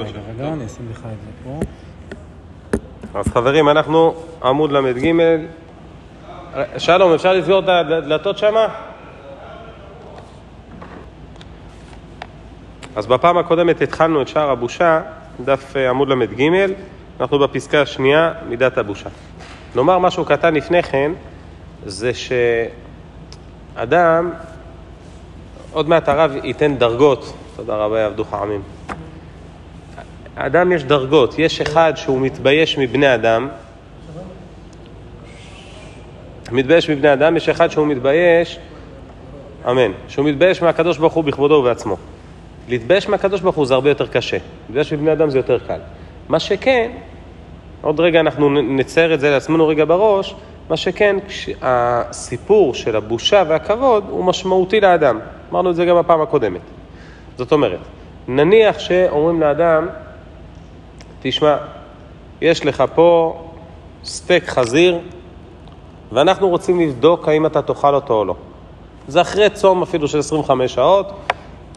רגע, רגע, אני אשים לך את זה פה. אז חברים, אנחנו עמוד ל"ג. שלום, אפשר לסגור את הדלתות שמה? אז בפעם הקודמת התחלנו את שער הבושה, דף אה, עמוד ל"ג, אנחנו בפסקה השנייה, מידת הבושה. נאמר משהו קטן לפני כן, זה שאדם, עוד מעט הרב ייתן דרגות, תודה רבה, יעבדוך עמים. אדם יש דרגות, יש אחד שהוא מתבייש מבני אדם, מתבייש מבני אדם, יש אחד שהוא מתבייש, אמן, שהוא מתבייש מהקדוש ברוך הוא בכבודו ובעצמו. להתבייש מהקדוש ברוך הוא זה הרבה יותר קשה, להתבייש מבני אדם זה יותר קל. מה שכן, עוד רגע אנחנו נצייר את זה לעצמנו רגע בראש, מה שכן, הסיפור של הבושה והכבוד הוא משמעותי לאדם. אמרנו את זה גם בפעם הקודמת. זאת אומרת, נניח שאומרים לאדם, תשמע, יש לך פה סטייק חזיר, ואנחנו רוצים לבדוק האם אתה תאכל אותו או לא. זה אחרי צום אפילו של 25 שעות,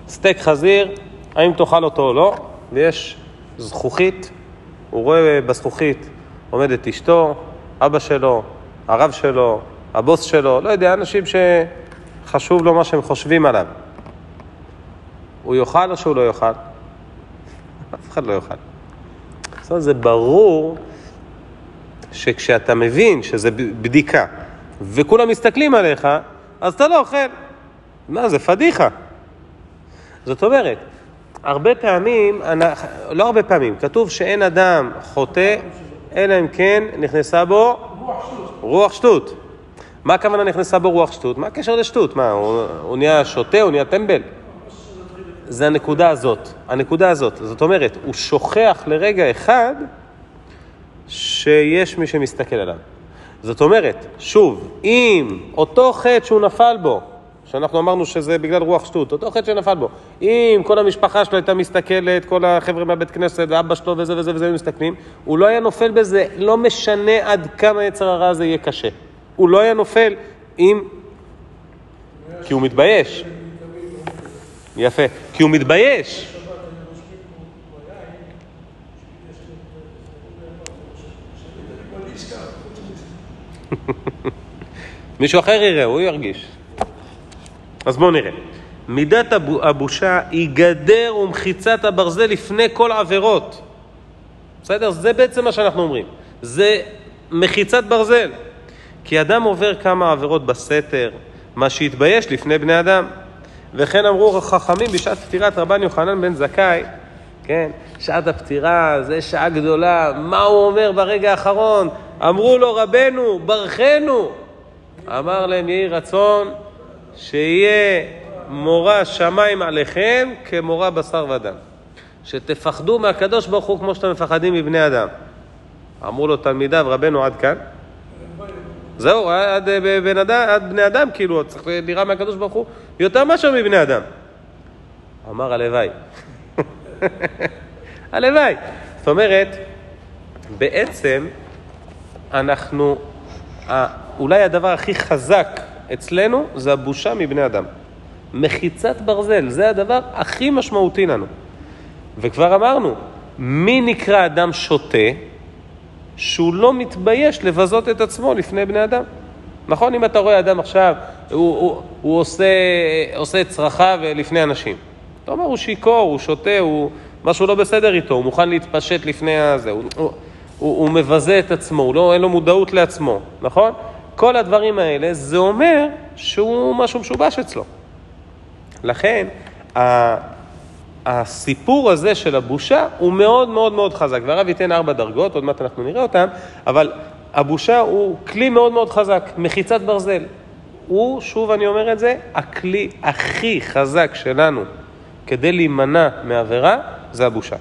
סטייק חזיר, האם תאכל אותו או לא, ויש זכוכית, הוא רואה בזכוכית עומדת אשתו, אבא שלו, הרב שלו, הבוס שלו, לא יודע, אנשים שחשוב לו מה שהם חושבים עליו. הוא יאכל או שהוא לא יאכל? אף אחד לא יאכל. זאת אומרת, זה ברור שכשאתה מבין שזה בדיקה וכולם מסתכלים עליך, אז אתה לא אוכל. מה, זה פדיחה. זאת אומרת, הרבה פעמים, לא הרבה פעמים, כתוב שאין אדם חוטא, אלא אם כן נכנסה בו רוח שטות. רוח שטות. מה הכוונה נכנסה בו רוח שטות? מה הקשר לשטות? מה, הוא, הוא נהיה שוטה, הוא נהיה טמבל? זה הנקודה הזאת, הנקודה הזאת. זאת אומרת, הוא שוכח לרגע אחד שיש מי שמסתכל עליו. זאת אומרת, שוב, אם אותו חטא שהוא נפל בו, שאנחנו אמרנו שזה בגלל רוח שטות, אותו חטא שנפל בו, אם כל המשפחה שלו הייתה מסתכלת, כל החבר'ה מהבית כנסת, ואבא שלו וזה וזה וזה היו מסתכלים, הוא לא היה נופל בזה, לא משנה עד כמה יצר הרע הזה יהיה קשה. הוא לא היה נופל אם... כי הוא מתבייש. יפה. כי הוא מתבייש. מישהו אחר יראה, הוא ירגיש. אז בואו נראה. מידת הבושה היא גדר ומחיצת הברזל לפני כל עבירות. בסדר? זה בעצם מה שאנחנו אומרים. זה מחיצת ברזל. כי אדם עובר כמה עבירות בסתר, מה שהתבייש לפני בני אדם. וכן אמרו חכמים בשעת פטירת רבן יוחנן בן זכאי, כן, שעת הפטירה זה שעה גדולה, מה הוא אומר ברגע האחרון? אמרו לו רבנו, ברכנו. אמר להם, יהי רצון שיהיה מורא שמיים עליכם כמורא בשר ודם. שתפחדו מהקדוש ברוך הוא כמו שאתם מפחדים מבני אדם. אמרו לו תלמידיו, רבנו עד כאן. זהו, עד, בן אדם, עד בני אדם, כאילו, צריך ליראה מהקדוש ברוך הוא יותר מאשר מבני אדם. אמר הלוואי. הלוואי. זאת אומרת, בעצם אנחנו, אולי הדבר הכי חזק אצלנו זה הבושה מבני אדם. מחיצת ברזל, זה הדבר הכי משמעותי לנו. וכבר אמרנו, מי נקרא אדם שוטה? שהוא לא מתבייש לבזות את עצמו לפני בני אדם. נכון? אם אתה רואה אדם עכשיו, הוא, הוא, הוא עושה, עושה את צרכיו לפני אנשים. אתה אומר, הוא שיכור, הוא שותה, הוא, משהו לא בסדר איתו, הוא מוכן להתפשט לפני הזה, הוא, הוא, הוא, הוא מבזה את עצמו, הוא לא, אין לו מודעות לעצמו, נכון? כל הדברים האלה, זה אומר שהוא משהו משובש אצלו. לכן, הסיפור הזה של הבושה הוא מאוד מאוד מאוד חזק, והרב ייתן ארבע דרגות, עוד מעט אנחנו נראה אותן, אבל הבושה הוא כלי מאוד מאוד חזק, מחיצת ברזל. הוא, שוב אני אומר את זה, הכלי הכי חזק שלנו כדי להימנע מעבירה, זה הבושה.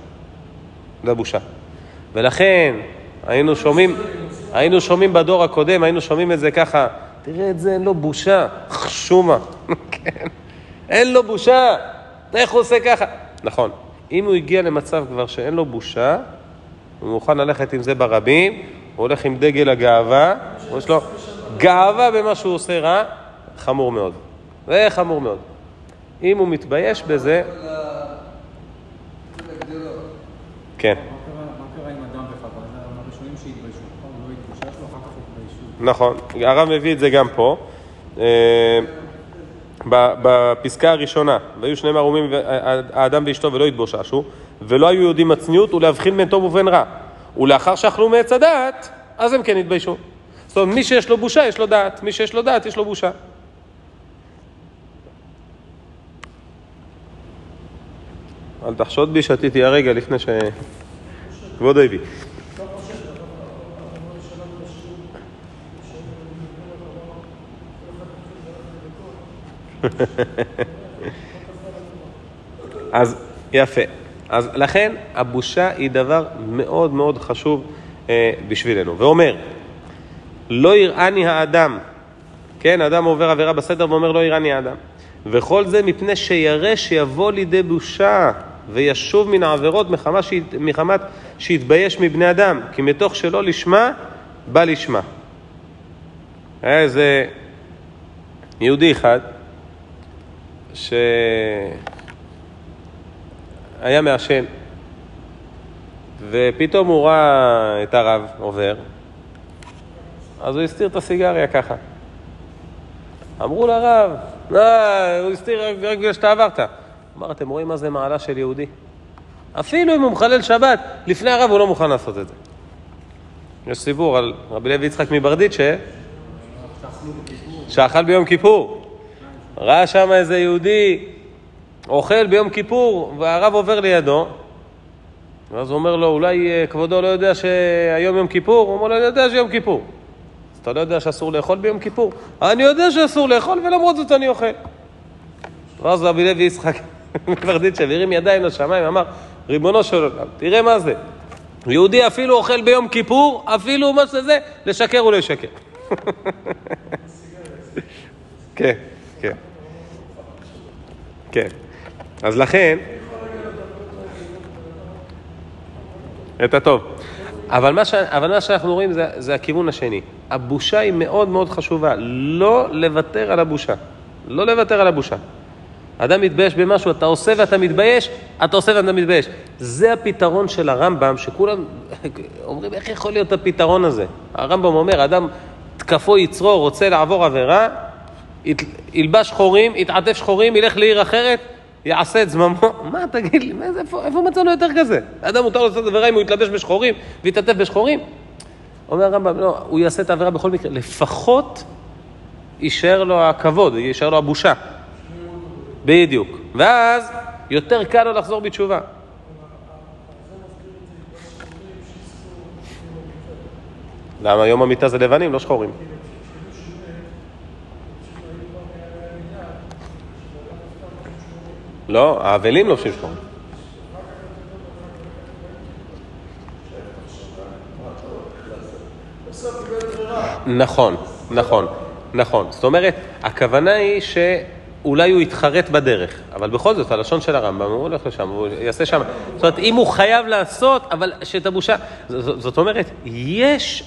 זה הבושה. ולכן היינו שומעים, היינו שומעים בדור הקודם, היינו שומעים את זה ככה, תראה את זה, אין לו בושה, חשומה, כן, אין לו בושה, איך הוא עושה ככה? נכון. אם הוא הגיע למצב כבר שאין לו בושה, הוא מוכן ללכת עם זה ברבים, הוא הולך עם דגל הגאווה, יש לו גאווה במה שהוא עושה רע, חמור מאוד. זה חמור מאוד. אם הוא מתבייש בזה... כן. הראשונים שהתביישו, נכון? הרב מביא את זה גם פה. בפסקה הראשונה, והיו שניהם ערומים האדם ואשתו ולא התבוששו, ולא היו יודעים הצניעות ולהבחין בין טוב ובין רע. ולאחר שאכלו מעץ הדעת, אז הם כן התביישו. זאת אומרת, מי שיש לו בושה, יש לו דעת. מי שיש לו דעת, יש לו בושה. אל תחשוד בי, שתיתי הרגע לפני ש... כבוד הביא. אז יפה. אז לכן הבושה היא דבר מאוד מאוד חשוב אה, בשבילנו. ואומר, לא יראני האדם, כן, אדם עובר עבירה בסדר ואומר לא יראני האדם. וכל זה מפני שירא שיבוא לידי בושה וישוב מן העבירות מחמת, שהת- מחמת שהתבייש מבני אדם, כי מתוך שלא לשמה, בא לשמה. היה איזה יהודי אחד שהיה מעשן, ופתאום הוא ראה את הרב עובר, אז הוא הסתיר את הסיגריה ככה. אמרו לרב, אה, הוא הסתיר רק בגלל שאתה עברת. אמר, אתם רואים מה זה מעלה של יהודי? אפילו אם הוא מחלל שבת, לפני הרב הוא לא מוכן לעשות את זה. יש סיפור על רבי לוי יצחק מברדיצ'ה, שאכל ביום כיפור. ראה שם איזה יהודי אוכל ביום כיפור, והרב עובר לידו, ואז הוא אומר לו, אולי אה, כבודו לא יודע שהיום יום כיפור? הוא אומר לו, אני יודע שיום כיפור. אז אתה לא יודע שאסור לאכול ביום כיפור? אני יודע שאסור לאכול, ולמרות זאת אני אוכל. ואז רבי לוי יצחק מברדיצ'ב הרים ידיים לשמיים, אמר, ריבונו של עולם, תראה מה זה. יהודי אפילו אוכל ביום כיפור, אפילו מה שזה, לשקר הוא לא. כן, כן. כן. אז לכן... את הטוב. אבל מה, ש... אבל מה שאנחנו רואים זה, זה הכיוון השני. הבושה היא מאוד מאוד חשובה. לא לוותר על הבושה. לא לוותר על הבושה. אדם מתבייש במשהו, אתה עושה ואתה מתבייש, אתה עושה ואתה מתבייש. זה הפתרון של הרמב"ם, שכולם אומרים, איך יכול להיות הפתרון הזה? הרמב"ם אומר, אדם תקפו יצרו, רוצה לעבור עבירה, ילבש שחורים, יתעטף שחורים, ילך לעיר אחרת, יעשה את זממו. מה, תגיד לי, איפה, איפה מצאנו יותר כזה? אדם מותר לעשות עבירה אם הוא יתלבש בשחורים ויתעטף בשחורים? אומר הרמב"ם, לא, הוא יעשה את העבירה בכל מקרה. לפחות יישאר לו הכבוד, יישאר לו הבושה. בדיוק. ואז יותר קל לו לחזור בתשובה. למה יום המיטה זה לבנים, לא שחורים. לא, האבלים לובשים שחורים. נכון, נכון, נכון. זאת אומרת, הכוונה היא שאולי הוא יתחרט בדרך, אבל בכל זאת, הלשון של הרמב"ם, הוא הולך לשם, הוא יעשה שם. זאת אומרת, אם הוא חייב לעשות, אבל שאת הבושה... זאת אומרת, יש,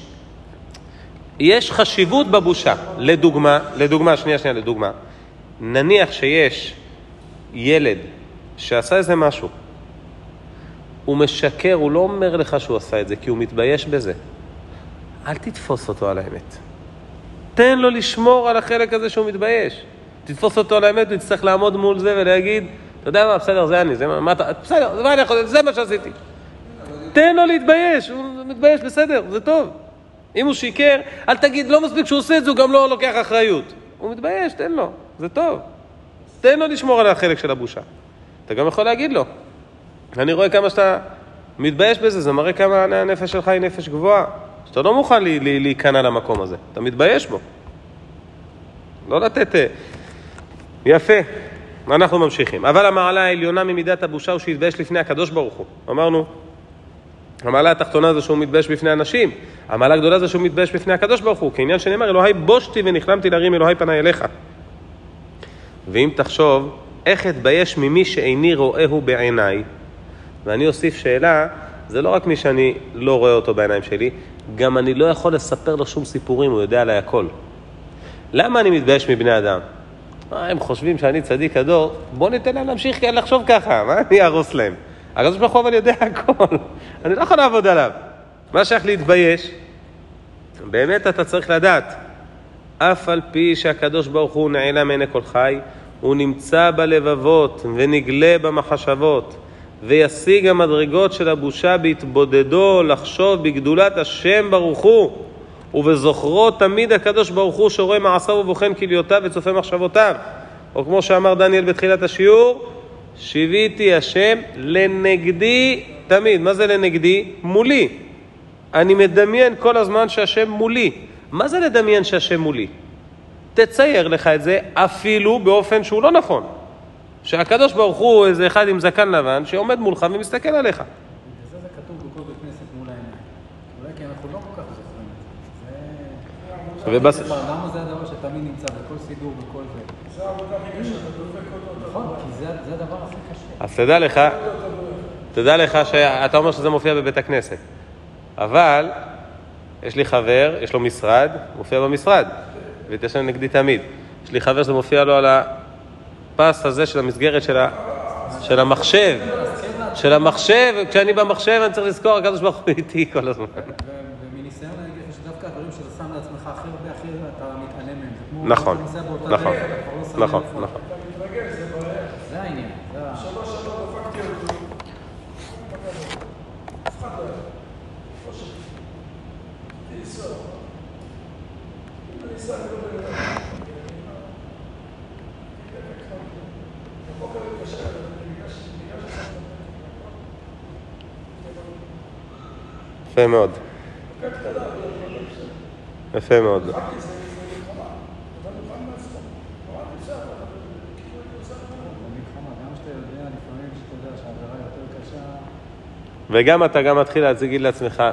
יש חשיבות בבושה. לדוגמה, לדוגמה, שנייה, שנייה, לדוגמה. נניח שיש ילד שעשה איזה משהו, הוא משקר, הוא לא אומר לך שהוא עשה את זה, כי הוא מתבייש בזה. אל תתפוס אותו על האמת. תן לו לשמור על החלק הזה שהוא מתבייש. תתפוס אותו על האמת, הוא יצטרך לעמוד מול זה ולהגיד, אתה יודע מה, בסדר, זה אני, זה מה, מה אתה, בסדר, זה מה אני יכול, זה מה שעשיתי. תן לו להתבייש, הוא מתבייש, בסדר, זה טוב. אם הוא שיקר, אל תגיד, לא מספיק שהוא עושה את זה, הוא גם לא לוקח אחריות. הוא מתבייש, תן לו, זה טוב. תן לו לשמור על החלק של הבושה. אתה גם יכול להגיד לו, אני רואה כמה שאתה מתבייש בזה, זה מראה כמה הנפש שלך היא נפש גבוהה. שאתה לא מוכן להיכנע למקום הזה, אתה מתבייש בו. לא לתת... אה, יפה, אנחנו ממשיכים. אבל המעלה העליונה ממידת הבושה הוא שהתבייש לפני הקדוש ברוך הוא. אמרנו, המעלה התחתונה זה שהוא מתבייש בפני אנשים, המעלה הגדולה זה שהוא מתבייש בפני הקדוש ברוך הוא, כעניין שנאמר, אלוהי בושתי ונכלמתי להרים אלוהי פניי אליך. ואם תחשוב, איך אתבייש ממי שאיני רואהו בעיניי? ואני אוסיף שאלה, זה לא רק מי שאני לא רואה אותו בעיניים שלי, גם אני לא יכול לספר לו שום סיפורים, הוא יודע עליי הכל. למה אני מתבייש מבני אדם? אה, הם חושבים שאני צדיק הדור, בוא ניתן להם להמשיך לחשוב ככה, מה אני אהרוס להם? הקדוש ברוך הוא אבל יודע הכל, אני לא יכול לעבוד עליו. מה שייך להתבייש? באמת אתה צריך לדעת, אף על פי שהקדוש ברוך הוא נעלם מעיני כל חי, הוא נמצא בלבבות ונגלה במחשבות, וישיג המדרגות של הבושה בהתבודדו לחשוב בגדולת השם ברוך הוא, ובזוכרו תמיד הקדוש ברוך הוא שרואה מעשיו ובוחן כליותיו וצופה מחשבותיו. או כמו שאמר דניאל בתחילת השיעור, שיוויתי השם לנגדי תמיד. מה זה לנגדי? מולי. אני מדמיין כל הזמן שהשם מולי. מה זה לדמיין שהשם מולי? תצייר לך את זה אפילו באופן שהוא לא נכון. שהקדוש ברוך הוא איזה אחד עם זקן לבן שעומד מולך ומסתכל עליך. בגלל זה זה כתוב בכל בית כנסת מול העיניים. אולי כי אנחנו לא כל כך זוכרים את זה. זה... ובס- למה זה הדבר שתמיד נמצא בכל סידור, בכל זה? נכון, כי זה זה הדבר הכי קשה. אז תדע לך, תדע לך שאתה אומר שזה מופיע בבית הכנסת. אבל יש לי חבר, יש לו משרד, מופיע במשרד, והתיישן נגדי תמיד. יש לי חבר שזה מופיע לו על הפס הזה של המסגרת של, ה, של המחשב. של המחשב, כשאני במחשב אני צריך לזכור, הקדוש ברוך הוא איתי כל הזמן. ומניסיון אני אגיד לך שדווקא הדברים שאתה שם לעצמך הכי הרבה, הכי אתה מתעלם מהם. נכון, נכון, לא נכון, איפה נכון. אתה. זה העניין. זה ה- יפה מאוד. יפה מאוד. וגם אתה גם מתחיל להגיד לעצמך,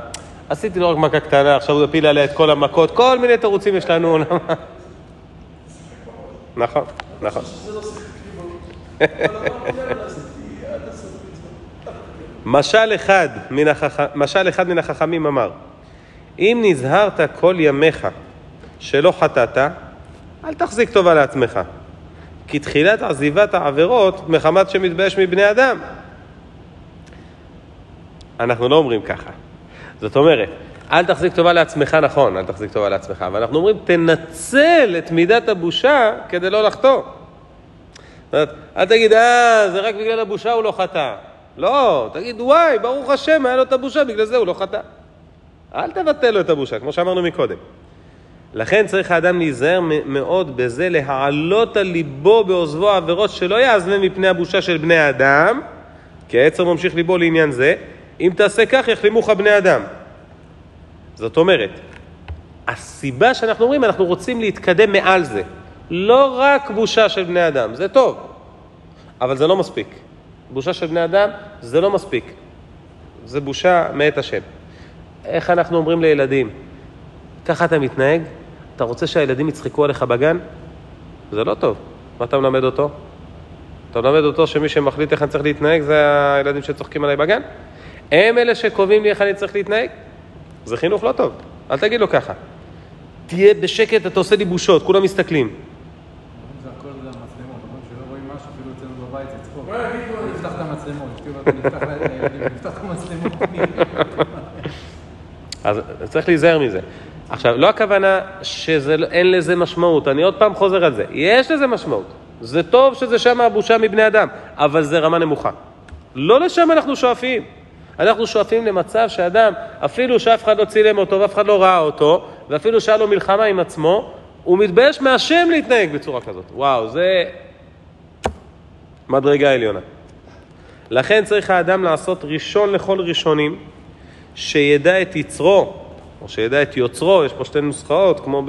עשיתי לו רק מכה קטנה, עכשיו הוא יפיל עליה את כל המכות, כל מיני תירוצים יש לנו. נכון, נכון. משל אחד, מן החכ... משל אחד מן החכמים אמר, אם נזהרת כל ימיך שלא חטאת, אל תחזיק טובה לעצמך, כי תחילת עזיבת העבירות מחמת שמתבייש מבני אדם. אנחנו לא אומרים ככה. זאת אומרת, אל תחזיק טובה לעצמך, נכון, אל תחזיק טובה לעצמך, אבל אנחנו אומרים, תנצל את מידת הבושה כדי לא לחטוא. זאת אומרת, אל תגיד, אה, זה רק בגלל הבושה הוא לא חטא. לא, תגיד, וואי, ברוך השם, היה לו את הבושה, בגלל זה הוא לא חטא. אל תבטל לו את הבושה, כמו שאמרנו מקודם. לכן צריך האדם להיזהר מאוד בזה, להעלות על ליבו בעוזבו עבירות שלא יעזבם מפני הבושה של בני האדם, כי העצר ממשיך ליבו לעניין זה, אם תעשה כך יחלימוך בני אדם. זאת אומרת, הסיבה שאנחנו אומרים, אנחנו רוצים להתקדם מעל זה. לא רק בושה של בני אדם, זה טוב, אבל זה לא מספיק. בושה של בני אדם זה לא מספיק. זה בושה מאת השם. איך אנחנו אומרים לילדים? ככה אתה מתנהג? אתה רוצה שהילדים יצחקו עליך בגן? זה לא טוב. מה אתה מלמד אותו? אתה מלמד אותו שמי שמחליט איך אני צריך להתנהג זה הילדים שצוחקים עליי בגן? הם אלה שקובעים לי איך אני צריך להתנהג? זה חינוך לא טוב. אל תגיד לו ככה. תהיה בשקט, אתה עושה לי בושות, כולם מסתכלים. אז צריך להיזהר מזה. עכשיו, לא הכוונה שאין לזה משמעות, אני עוד פעם חוזר על זה. יש לזה משמעות. זה טוב שזה שם הבושה מבני אדם, אבל זה רמה נמוכה. לא לשם אנחנו שואפים. אנחנו שואפים למצב שאדם, אפילו שאף אחד לא צילם אותו ואף אחד לא ראה אותו, ואפילו שהיה לו מלחמה עם עצמו, הוא מתבייש מהשם להתנהג בצורה כזאת. וואו, זה מדרגה עליונה. לכן צריך האדם לעשות ראשון לכל ראשונים, שידע את יצרו, או שידע את יוצרו, יש פה שתי נוסחאות, כמו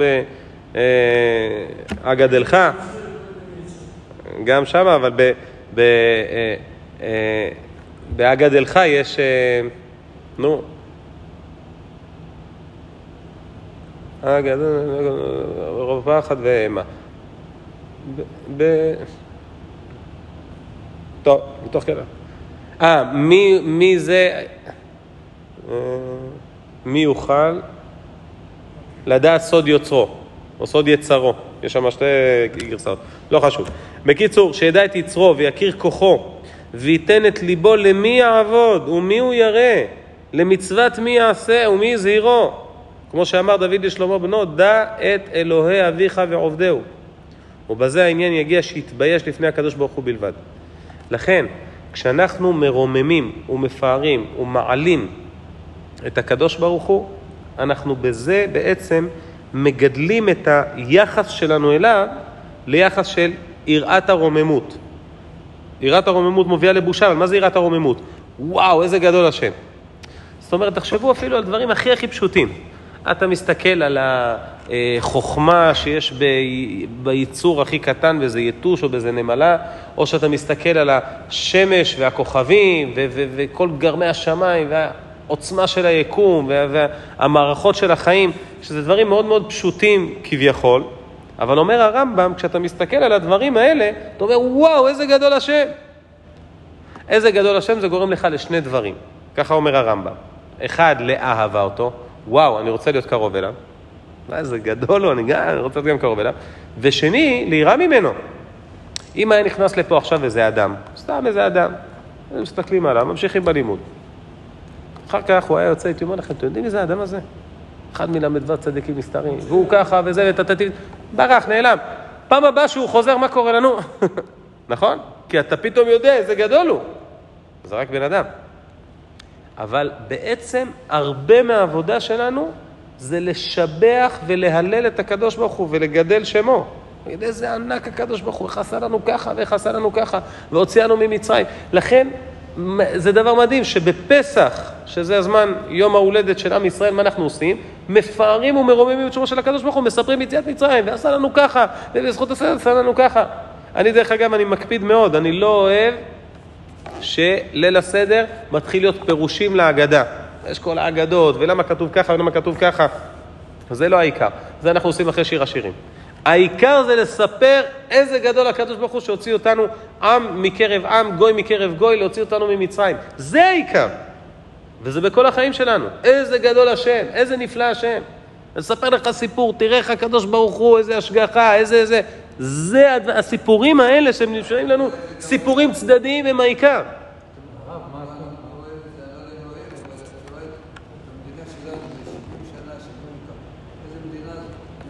באגדלך, גם שם, אבל ב... ב אה, אה, באגדלך יש, אה, נו, אגד, ומה. ב... ב... טוב, מתוך כלל. אה, מי, מי זה, אה, מי יוכל לדעת סוד יוצרו, או סוד יצרו, יש שם שתי גרסאות, לא חשוב. בקיצור, שידע את יצרו ויכיר כוחו, וייתן את ליבו למי יעבוד ומי הוא ירא, למצוות מי יעשה ומי יזהירו. כמו שאמר דוד לשלמה בנו, דע את אלוהי אביך ועובדהו. ובזה העניין יגיע שיתבייש לפני הקדוש ברוך הוא בלבד. לכן, כשאנחנו מרוממים ומפארים ומעלים את הקדוש ברוך הוא, אנחנו בזה בעצם מגדלים את היחס שלנו אליו ליחס של יראת הרוממות. יראת הרוממות מובילה לבושה, אבל מה זה יראת הרוממות? וואו, איזה גדול השם. זאת אומרת, תחשבו אפילו על דברים הכי הכי פשוטים. אתה מסתכל על החוכמה שיש בייצור הכי קטן באיזה יתוש או באיזה נמלה, או שאתה מסתכל על השמש והכוכבים וכל גרמי השמיים והעוצמה של היקום והמערכות של החיים, שזה דברים מאוד מאוד פשוטים כביכול, אבל אומר הרמב"ם, כשאתה מסתכל על הדברים האלה, אתה אומר, וואו, איזה גדול השם. איזה גדול השם זה גורם לך לשני דברים. ככה אומר הרמב"ם. אחד, לאהבה אותו. וואו, אני רוצה להיות קרוב אליו. מה, איזה גדול הוא, אני, גם, אני רוצה להיות גם קרוב אליו. ושני, ליראה ממנו. אם היה נכנס לפה עכשיו איזה אדם, סתם איזה אדם, מסתכלים עליו, ממשיכים בלימוד. אחר כך הוא היה יוצא, הייתי אומר לכם, אתם יודעים מי זה האדם הזה? אחד מל"ו צדיקים מסתרים, והוא ככה וזה, וטטטי, ברח, נעלם. פעם הבאה שהוא חוזר, מה קורה לנו? נכון? כי אתה פתאום יודע איזה גדול הוא. זה רק בן אדם. אבל בעצם הרבה מהעבודה שלנו זה לשבח ולהלל את הקדוש ברוך הוא ולגדל שמו. תגיד, איזה ענק הקדוש ברוך הוא, איך עשה לנו ככה ואיך עשה לנו ככה, והוציאנו ממצרים. לכן, זה דבר מדהים שבפסח, שזה הזמן, יום ההולדת של עם ישראל, מה אנחנו עושים? מפארים ומרוממים את שמו של הקדוש ברוך הוא, מספרים יציאת מצרים, ועשה לנו ככה, ובזכות הסדר עשה לנו ככה. אני, דרך אגב, אני מקפיד מאוד, אני לא אוהב שליל הסדר מתחיל להיות פירושים להגדה. יש כל האגדות, ולמה כתוב ככה ולמה כתוב ככה. זה לא העיקר, זה אנחנו עושים אחרי שיר השירים. העיקר זה לספר איזה גדול הקדוש ברוך הוא שהוציא אותנו עם מקרב עם, גוי מקרב גוי, להוציא אותנו ממצרים. זה העיקר. וזה בכל החיים שלנו. איזה גדול השם, איזה נפלא השם. אספר לך סיפור, תראה איך הקדוש ברוך הוא, איזה השגחה, איזה איזה... זה הסיפורים האלה שהם נשארים לנו, סיפורים צדדיים הם העיקר.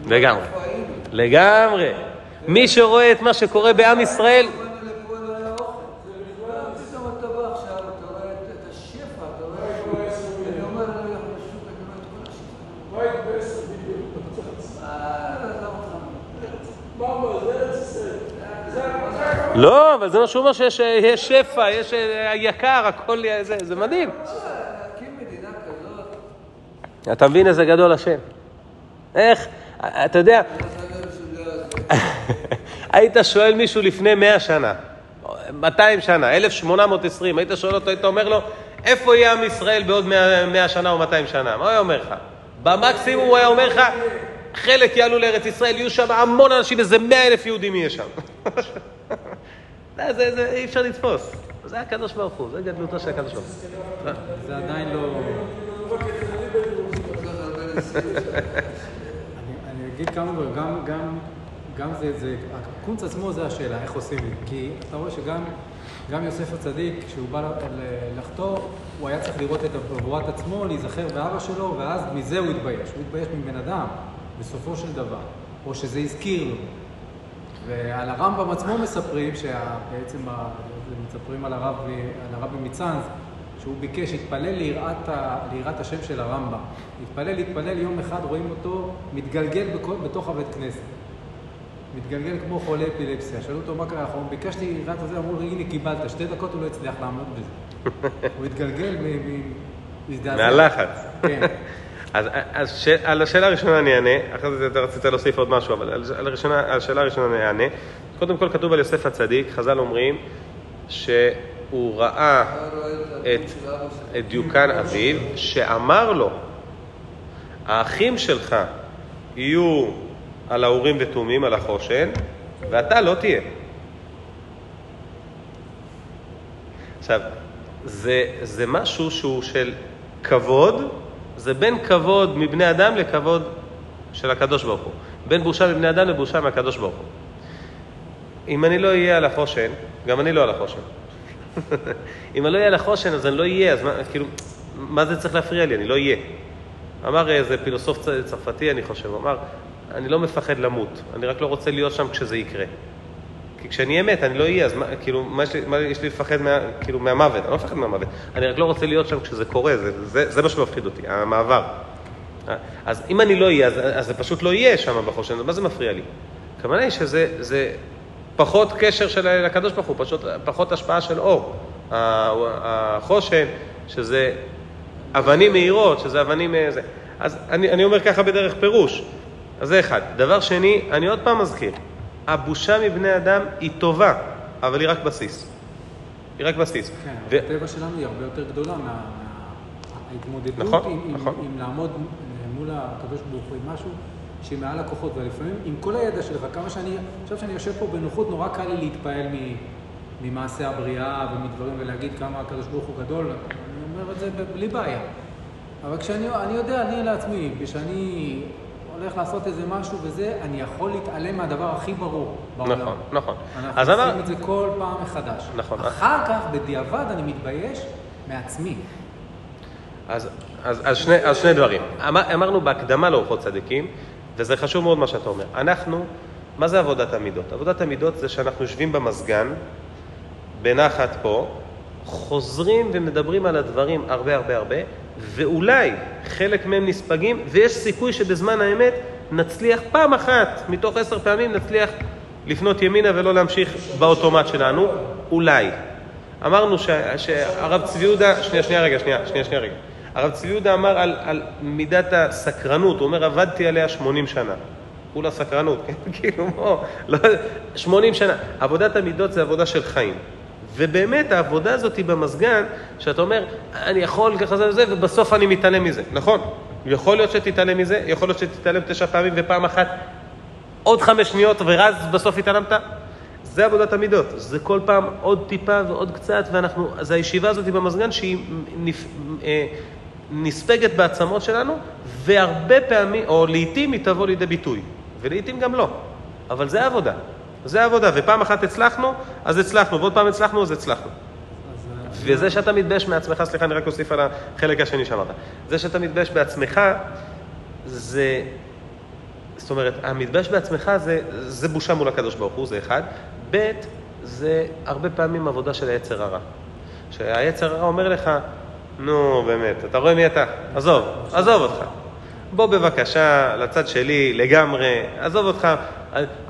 לגמרי, לגמרי. מי שרואה את מה שקורה בעם ישראל... לא, אבל זה מה שהוא אומר שיש שפע, יש יקר, הכל, זה, מדהים. אתה מבין איזה גדול השם? איך, אתה יודע, היית שואל מישהו לפני מאה שנה, 200 שנה, 1820, היית שואל אותו, היית אומר לו, איפה יהיה עם ישראל בעוד 100, 100 שנה או 200 שנה? מה הוא היה אומר לך? במקסימום הוא היה אומר לך, חלק יעלו לארץ ישראל, יהיו שם המון אנשים, איזה 100 אלף יהודים יהיה שם. זה, זה, זה, אי אפשר לתפוס. זה הקדוש ברוך הוא, זה גדלותו של הקדוש ברוך הוא. זה עדיין לא... אני אגיד כמה דברים, גם, גם, זה, זה, הקונץ עצמו זה השאלה, איך עושים את זה. כי אתה רואה שגם גם יוסף הצדיק, כשהוא בא לחתור, הוא היה צריך לראות את עבורת עצמו, להיזכר באבא שלו, ואז מזה הוא התבייש. הוא התבייש מבן אדם, בסופו של דבר, או שזה הזכיר לו. ועל הרמב"ם עצמו מספרים, שבעצם מספרים על הרב, על הרבי מצאנז, שהוא ביקש, התפלל ליראת, ליראת השם של הרמב"ם. התפלל, התפלל, יום אחד רואים אותו מתגלגל בכל, בתוך הבית כנסת. מתגלגל כמו חולה אפילפסיה. שאלו אותו מה קרה, אנחנו ביקשתי יראת הזה, אמרו לי, הנה קיבלת, שתי דקות הוא לא הצליח לעמוד בזה. הוא התגלגל. מהלחץ. כן. אז, אז ש, על השאלה הראשונה אני אענה, אחרי זה אתה רצית להוסיף עוד משהו, אבל על, על, הראשונה, על השאלה הראשונה אני אענה. קודם כל כתוב על יוסף הצדיק, חז"ל אומרים שהוא ראה את, את דיוקן אביו, שאמר לו, האחים שלך יהיו על האורים ותומים, על החושן, ואתה לא תהיה. עכשיו, זה, זה משהו שהוא של כבוד, זה בין כבוד מבני אדם לכבוד של הקדוש ברוך הוא. בין בושה מבני אדם לבושה מהקדוש ברוך הוא. אם אני לא אהיה על החושן, גם אני לא על החושן. אם אני לא אהיה על החושן, אז אני לא אהיה, אז מה, כאילו, מה זה צריך להפריע לי? אני לא אהיה. אמר איזה פילוסוף צרפתי, אני חושב, אמר, אני לא מפחד למות, אני רק לא רוצה להיות שם כשזה יקרה. כי כשאני אהיה מת, אני לא אהיה, אז מה, כאילו, מה יש לי, מה יש לי לפחד מה, כאילו, מהמוות? אני לא מפחד מהמוות, אני רק לא רוצה להיות שם כשזה קורה, זה, זה, זה מה שמפחיד אותי, המעבר. אז אם אני לא אהיה, אז, אז זה פשוט לא יהיה שם בחושן, מה זה מפריע לי? הכוונה היא שזה זה פחות קשר של לקדוש ברוך הוא, פשוט פחות השפעה של אור. החושן, שזה אבנים מהירות, שזה אבנים... אה, זה. אז אני, אני אומר ככה בדרך פירוש. אז זה אחד. דבר שני, אני עוד פעם מזכיר, הבושה מבני אדם היא טובה, אבל היא רק בסיס. היא רק בסיס. כן, ו- הטבע שלנו היא הרבה יותר גדולה מה... ההתמודדות נכון, עם, עם, נכון. עם לעמוד מול הקדוש ברוך הוא עם משהו שהיא מעל הכוחות, ולפעמים עם כל הידע שלך, כמה שאני, עכשיו שאני יושב פה בנוחות, נורא קל לי להתפעל מ, ממעשה הבריאה ומדברים ולהגיד כמה הקדוש ברוך הוא גדול, אני אומר את זה בלי בעיה. אבל כשאני אני יודע, אני לעצמי, כשאני הולך לעשות איזה משהו וזה, אני יכול להתעלם מהדבר הכי ברור בעולם. נכון, נכון. אנחנו עושים אמר- את זה כל פעם מחדש. נכון. אחר כך, בדיעבד, אני מתבייש מעצמי. אז, אז, אז, שני, אז שני דברים. אמר, אמרנו בהקדמה לאורחות צדיקים, וזה חשוב מאוד מה שאתה אומר. אנחנו, מה זה עבודת המידות? עבודת המידות זה שאנחנו יושבים במזגן, בנחת פה, חוזרים ומדברים על הדברים הרבה הרבה הרבה, ואולי חלק מהם נספגים, ויש סיכוי שבזמן האמת נצליח פעם אחת, מתוך עשר פעמים נצליח לפנות ימינה ולא להמשיך באוטומט שלנו, אולי. אמרנו שהרב צבי יהודה, שנייה, שנייה רגע, שנייה, שנייה, שנייה רגע. הרב צבי יהודה אמר על, על מידת הסקרנות, הוא אומר, עבדתי עליה 80 שנה. כולה סקרנות, כן? כאילו, לא, 80 שנה. עבודת המידות זה עבודה של חיים. ובאמת העבודה הזאת היא במזגן, שאתה אומר, אני יכול ככה זה וזה, ובסוף אני מתעלם מזה. נכון, יכול להיות שתתעלם מזה, יכול להיות שתתעלם תשע פעמים ופעם אחת עוד חמש שניות, ואז בסוף התעלמת. זה עבודת המידות, זה כל פעם עוד טיפה ועוד קצת, ואנחנו, אז הישיבה הזאת במזגן שהיא נפ, אה, נספגת בעצמות שלנו, והרבה פעמים, או לעיתים היא תבוא לידי ביטוי, ולעיתים גם לא. אבל זה העבודה, זה העבודה, ופעם אחת הצלחנו, אז הצלחנו, ועוד פעם הצלחנו, אז הצלחנו. וזה שאתה מתבייש מעצמך, סליחה, אני רק אוסיף על החלק השני שאמרת. זה שאתה מתבייש בעצמך, זה... זאת אומרת, המתבייש בעצמך זה, זה בושה מול הקדוש ברוך הוא, זה אחד. ב', זה הרבה פעמים עבודה של היצר הרע. שהיצר הרע אומר לך, נו, באמת, אתה רואה מי אתה? עזוב, עזוב אותך. בוא בבקשה לצד שלי לגמרי, עזוב אותך,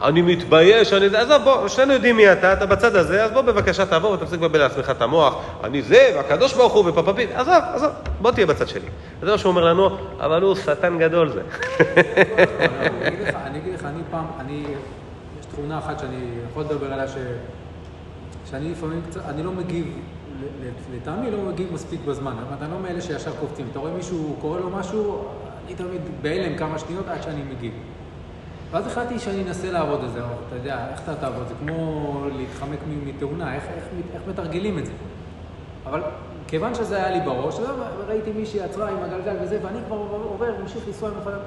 אני מתבייש, אני זה, עזוב, בוא, שנינו יודעים מי אתה, אתה בצד הזה, אז בוא בבקשה תעבור ותפסיק לבלבל לעצמך את המוח, אני זה, והקדוש ברוך הוא, ופפפית, עזוב, עזוב, בוא תהיה בצד שלי. זה מה שהוא אומר לנו, אבל הוא שטן גדול זה. אני אגיד לך, אני פעם, אני, יש תכונה אחת שאני יכול לדבר עליה, שאני לפעמים קצת, אני לא מגיב, לטעמי לא מגיב מספיק בזמן. אומרת, אני לא מאלה שישר קופצים. אתה רואה מישהו, קורא לו משהו, אני תמיד בהלם כמה שניות עד שאני מגיב. ואז החלטתי שאני אנסה לעבוד את זה, אבל אתה יודע, איך אתה תעבוד? זה כמו להתחמק מתאונה, איך, איך, איך מתרגלים את זה? אבל כיוון שזה היה לי בראש, ראיתי מישהי עצרה עם הגלגל וזה, ואני כבר עובר, ממשיך לנסוע עם הפעלה.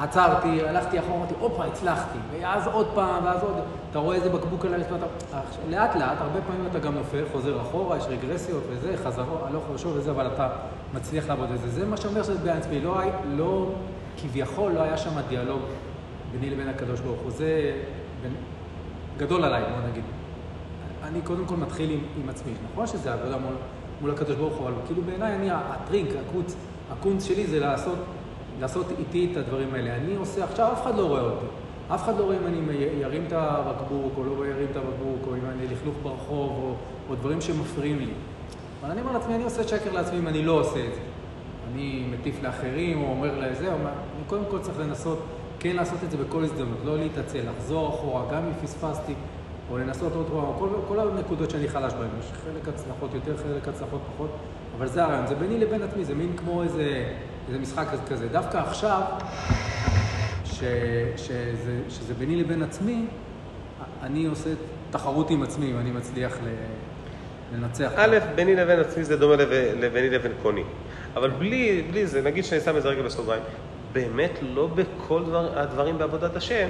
עצרתי, הלכתי אחורה, אמרתי, הופה, הצלחתי. ואז עוד פעם, ואז עוד... אתה רואה איזה בקבוק על הרצפה, אתה... עכשיו, לאט לאט, הרבה פעמים אתה גם נופל, חוזר אחורה, יש רגרסיות וזה, חזרות, הלוך ושוב וזה, אבל אתה מצליח לעבוד את זה. זה מה שאומר שזה בעצמי. לא, לא, כביכול לא היה שם דיאלוג ביני לבין הקדוש ברוך הוא. זה בין- גדול עליי, בוא נגיד. אני קודם כל מתחיל עם, עם עצמי. נכון שזה עבודה מול, מול הקדוש ברוך הוא, אבל כאילו בעיניי אני, הטרינק, הקונץ, הקונץ שלי זה לעשות, לעשות איתי את הדברים האלה. אני עושה עכשיו, אף אחד לא רואה אותי. אף אחד לא רואה אם אני ירים את הבקבוק, או לא ירים את הבקבוק, או אם אני לכלוך ברחוב, או, או דברים שמפריעים לי. אבל אני אומר לעצמי, אני עושה שקר לעצמי אם אני לא עושה את זה. אני מטיף לאחרים, או אומר לזה, או מה, אני קודם כל צריך לנסות כן לעשות את זה בכל הזדמנות, לא להתעצל, לחזור אחורה, גם אם פספסתי, או לנסות עוד פעם, כל, כל הנקודות שאני חלש בהן, יש חלק הצלחות יותר, חלק הצלחות פחות, אבל זה הרעיון, זה ביני לבין עצמי, זה מין כמו איזה, איזה משחק כזה. דווקא עכשיו, ש, שזה, שזה ביני לבין עצמי, אני עושה תחרות עם עצמי, אם אני מצליח ל, לנצח. א', ביני לבין עצמי זה דומה לב- לביני לבין קוני. אבל בלי, בלי זה, נגיד שאני שם את זה רגע בסוגריים, באמת לא בכל דבר, הדברים בעבודת השם,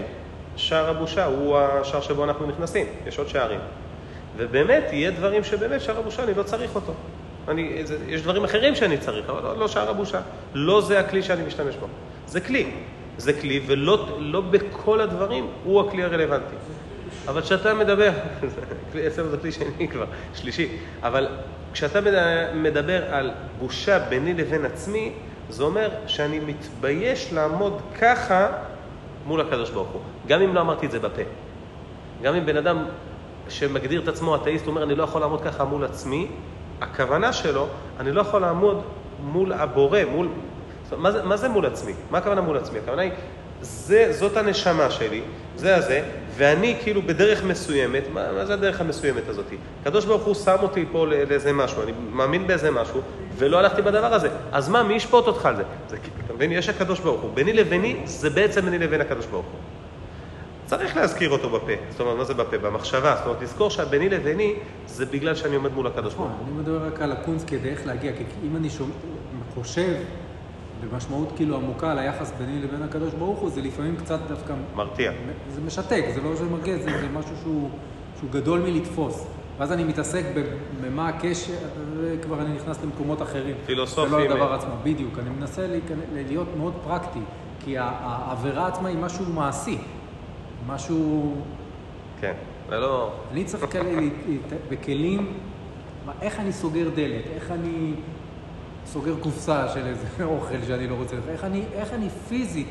שער הבושה הוא השער שבו אנחנו נכנסים, יש עוד שערים. ובאמת, יהיה דברים שבאמת שער הבושה, אני לא צריך אותו. אני, זה, יש דברים אחרים שאני צריך, אבל לא, לא שער הבושה. לא זה הכלי שאני משתמש בו. זה כלי. זה כלי, ולא לא בכל הדברים הוא הכלי הרלוונטי. אבל כשאתה מדבר, אצלנו זה כלי שני כבר, שלישי, אבל כשאתה מדבר על בושה ביני לבין עצמי, זה אומר שאני מתבייש לעמוד ככה מול הקדוש ברוך הוא. גם אם לא אמרתי את זה בפה. גם אם בן אדם שמגדיר את עצמו אתאיסט אומר, אני לא יכול לעמוד ככה מול עצמי, הכוונה שלו, אני לא יכול לעמוד מול הבורא, מול... מה זה, מה זה מול עצמי? מה הכוונה מול עצמי? הכוונה היא, זה, זאת הנשמה שלי, זה הזה, ואני כאילו בדרך מסוימת, מה, מה זה הדרך המסוימת הזאת? הקדוש ברוך הוא שם אותי פה לאיזה משהו, אני מאמין באיזה משהו, ולא הלכתי בדבר הזה. אז מה, מי ישפוט אותך על זה? זה אתה מבין? יש הקדוש ברוך הוא. ביני לביני, זה בעצם ביני לבין הקדוש ברוך הוא. צריך להזכיר אותו בפה. זאת אומרת, מה זה בפה? במחשבה. זאת אומרת, לזכור שהביני לביני, זה בגלל שאני עומד מול הקדוש ברוך הוא. אני מדבר רק על הקונץ כדי איך להגיע, כי אם אני חושב במשמעות כאילו עמוקה על היחס ביני לבין הקדוש ברוך הוא, זה לפעמים קצת דווקא... מרתיע. זה משתק, זה לא שזה מרגיע, זה, זה משהו שהוא, שהוא גדול מלתפוס. ואז אני מתעסק במה הקשר, וכבר אני נכנס למקומות אחרים. פילוסופים. זה לא הדבר עצמו, בדיוק. אני מנסה להיות מאוד פרקטי, כי העבירה עצמה היא משהו מעשי. משהו... כן, זה לא... אני צריך בכלים, איך אני סוגר דלת, איך אני סוגר קופסה של איזה אוכל שאני לא רוצה, איך אני, איך אני פיזית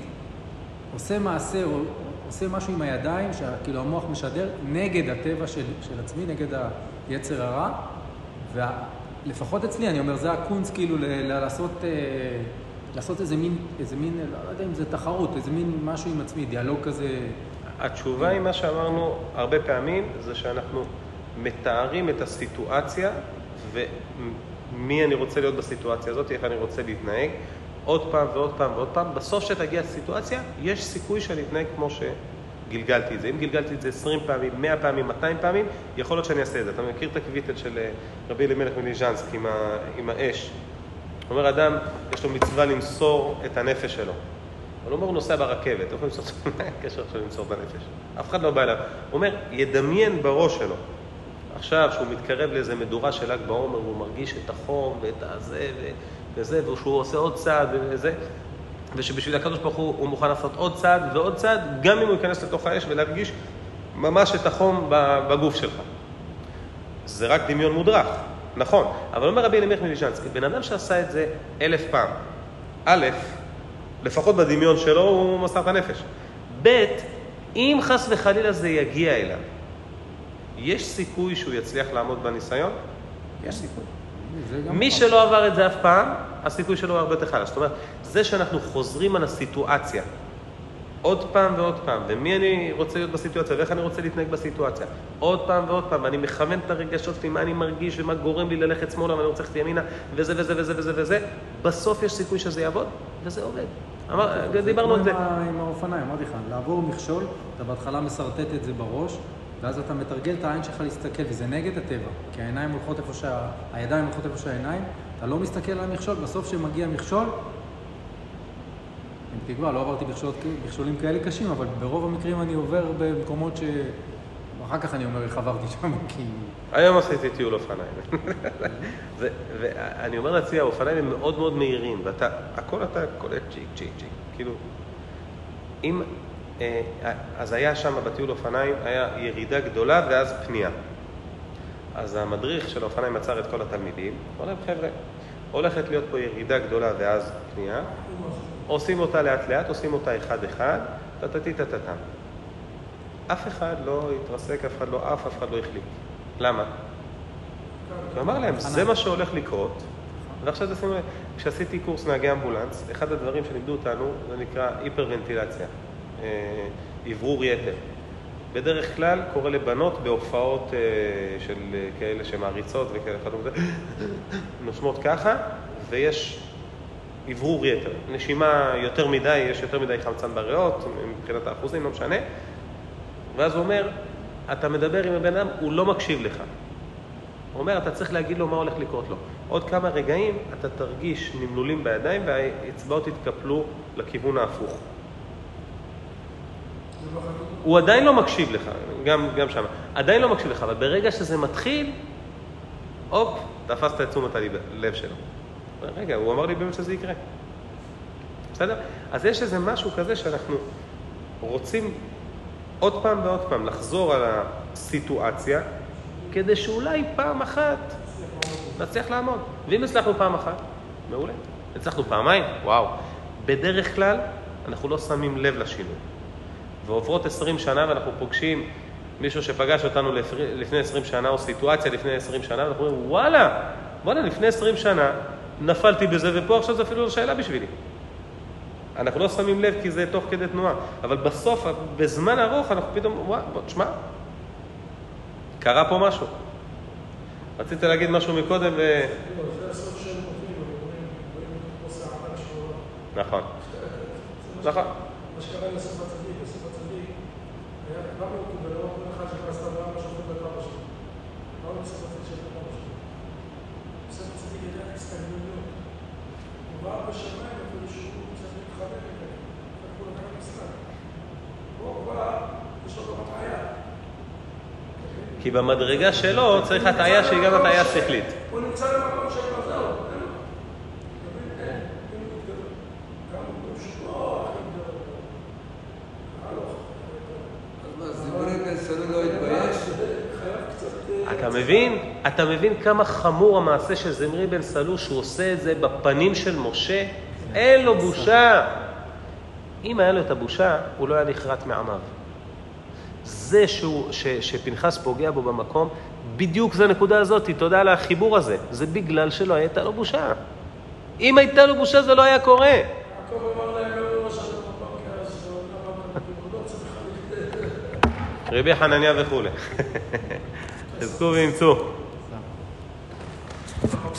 עושה מעשה או עושה משהו עם הידיים, שכאילו המוח משדר נגד הטבע של, של עצמי, נגד היצר הרע, ולפחות אצלי, אני אומר, זה הקונץ כאילו ל, ל, לעשות, אה, לעשות איזה מין, איזה מין, לא יודע אם זה תחרות, איזה מין משהו עם עצמי, דיאלוג כזה. התשובה היא מה שאמרנו הרבה פעמים, זה שאנחנו מתארים את הסיטואציה ומי אני רוצה להיות בסיטואציה הזאת, איך אני רוצה להתנהג, עוד פעם ועוד פעם ועוד פעם. בסוף שתגיע הסיטואציה, יש סיכוי שאני אתנהג כמו שגלגלתי את זה. אם גלגלתי את זה 20 פעמים, 100 פעמים, 200 פעמים, יכול להיות שאני אעשה את זה. אתה מכיר את הקוויטל של אה, רבי אלימלך מליז'נסק עם, עם האש? אומר, אדם, יש לו מצווה למסור את הנפש שלו. הוא אומר, הוא נוסע ברכבת, הוא עכשיו למסור את הנפש? אף אחד לא בא אליו. הוא אומר, ידמיין בראש שלו. עכשיו, שהוא מתקרב לאיזה מדורה של ל"ג בעומר, הוא מרגיש את החום ואת הזה וזה, ושהוא עושה עוד צעד וזה, ושבשביל הקדוש ברוך הוא הוא מוכן לעשות עוד צעד ועוד צעד, גם אם הוא ייכנס לתוך האש ולהרגיש ממש את החום בגוף שלך. זה רק דמיון מודרך, נכון. אבל אומר רבי אלימלך מליז'נסקי, בן אדם שעשה את זה אלף פעם, א', לפחות בדמיון שלו הוא מסר את הנפש. ב', אם חס וחלילה זה יגיע אליו, יש סיכוי שהוא יצליח לעמוד בניסיון? יש סיכוי. מי שלא עבר את זה אף פעם, הסיכוי שלו הרבה יותר חלש. זאת אומרת, זה שאנחנו חוזרים על הסיטואציה עוד פעם ועוד פעם, ומי אני רוצה להיות בסיטואציה, ואיך אני רוצה להתנהג בסיטואציה, עוד פעם ועוד פעם, ואני מכוון את הרגשות שלי, מה אני מרגיש ומה גורם לי ללכת שמאלה ואני רוצה ללכת ימינה, וזה וזה וזה וזה וזה, בסוף יש סיכוי שזה יעבוד, וזה עובד. אמר, דיברנו על זה. עם האופניים, אמרתי לך, לעבור מכשול, אתה בהתחלה משרטט את זה בראש, ואז אתה מתרגל את העין שלך להסתכל, וזה נגד הטבע, כי העיניים הולכות איפה שה... הידיים הולכות איפה שהעיניים, אתה לא מסתכל על המכשול, בסוף כשמגיע מכשול, עם תקווה, לא עברתי מכשול, מכשולים כאלה קשים, אבל ברוב המקרים אני עובר במקומות ש... אחר כך אני אומר איך עברתי שם, כי... היום עשיתי טיול אופניים. ואני אומר לעצמי, האופניים הם מאוד מאוד מהירים, ואתה, הכל אתה קולט צ'יק צ'יק צ'יק. כאילו, אם אז היה שם בטיול אופניים, היה ירידה גדולה ואז פנייה. אז המדריך של האופניים עצר את כל התלמידים, אמר להם, חבר'ה, הולכת להיות פה ירידה גדולה ואז פנייה, עושים אותה לאט לאט, עושים אותה אחד אחד, טטטי טטטם. אף אחד לא התרסק, אף אחד לא עף, אף אחד לא החליט. למה? הוא אמר להם, זה מה שהולך לקרות, ועכשיו תשימו לב, כשעשיתי קורס נהגי אמבולנס, אחד הדברים שלימדו אותנו, זה נקרא היפרוונטילציה. אוורור יתר. בדרך כלל קורה לבנות בהופעות אה, של כאלה שמעריצות וכאלה, נושמות ככה, ויש אוורור יתר. נשימה יותר מדי, יש יותר מדי חמצן בריאות, מבחינת האחוזים, לא משנה. ואז הוא אומר, אתה מדבר עם הבן אדם, הוא לא מקשיב לך. הוא אומר, אתה צריך להגיד לו מה הולך לקרות לו. עוד כמה רגעים אתה תרגיש נמלולים בידיים והאצבעות יתקפלו לכיוון ההפוך. הוא עדיין לא מקשיב לך, גם, גם שם, עדיין לא מקשיב לך, אבל ברגע שזה מתחיל, הופ, תפסת את תשומת הלב שלו. רגע, הוא אמר לי באמת שזה יקרה. בסדר? אז יש איזה משהו כזה שאנחנו רוצים עוד פעם ועוד פעם לחזור על הסיטואציה, כדי שאולי פעם אחת נצליח לעמוד. ואם הצלחנו פעם אחת, מעולה. הצלחנו פעמיים, וואו. בדרך כלל אנחנו לא שמים לב לשינוי. ועוברות 20 שנה ואנחנו פוגשים מישהו שפגש אותנו לפני 20 שנה, או סיטואציה לפני 20 שנה, ואנחנו אומרים, וואלה, וואלה, לפני 20 שנה נפלתי בזה, ופה עכשיו זו אפילו לא שאלה בשבילי. אנחנו לא שמים לב כי זה תוך כדי תנועה, אבל בסוף, בזמן ארוך, אנחנו פתאום, וואו, תשמע, קרה פה משהו. רצית להגיד משהו מקודם ו... נכון. נכון. מה כבר אותו ולא כל אחד שנכנס לאברהם השופט בקרבה שלו. באו לסוף הצדיק של הקרבה שלו. לסוף הצדיק ידע הסתגלויות. הוא בא בשמיים אפילו שהוא צריך להתחבק את זה. הוא לקח משחק. הוא בא, יש לו גם הטעיה. כי במדרגה שלו צריך הטעיה שהיא גם הטעיה שכלית. הוא נמצא במקום של מזל. אין לו. תבין, אין. אין לו התגלות. גם הוא פשוט אז זימוני בן סלול לא התבייש? אתה מבין? אתה מבין כמה חמור המעשה של זמרי בן סלול שהוא עושה את זה בפנים של משה? אין לו בושה. אם היה לו את הבושה, הוא לא היה נחרט מעמיו. זה שהוא, ש, שפנחס פוגע בו במקום, בדיוק זה הנקודה הזאת, תודה על החיבור הזה. זה בגלל שלא הייתה לו בושה. אם הייתה לו בושה זה לא היה קורה. רבי חנניה וכולי. חזקו ואמצו.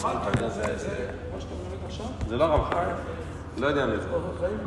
הרמח"ל, אתה יודע, זה, מלמד עכשיו, זה לא רמח"ל. לא יודע מי זה. חיים,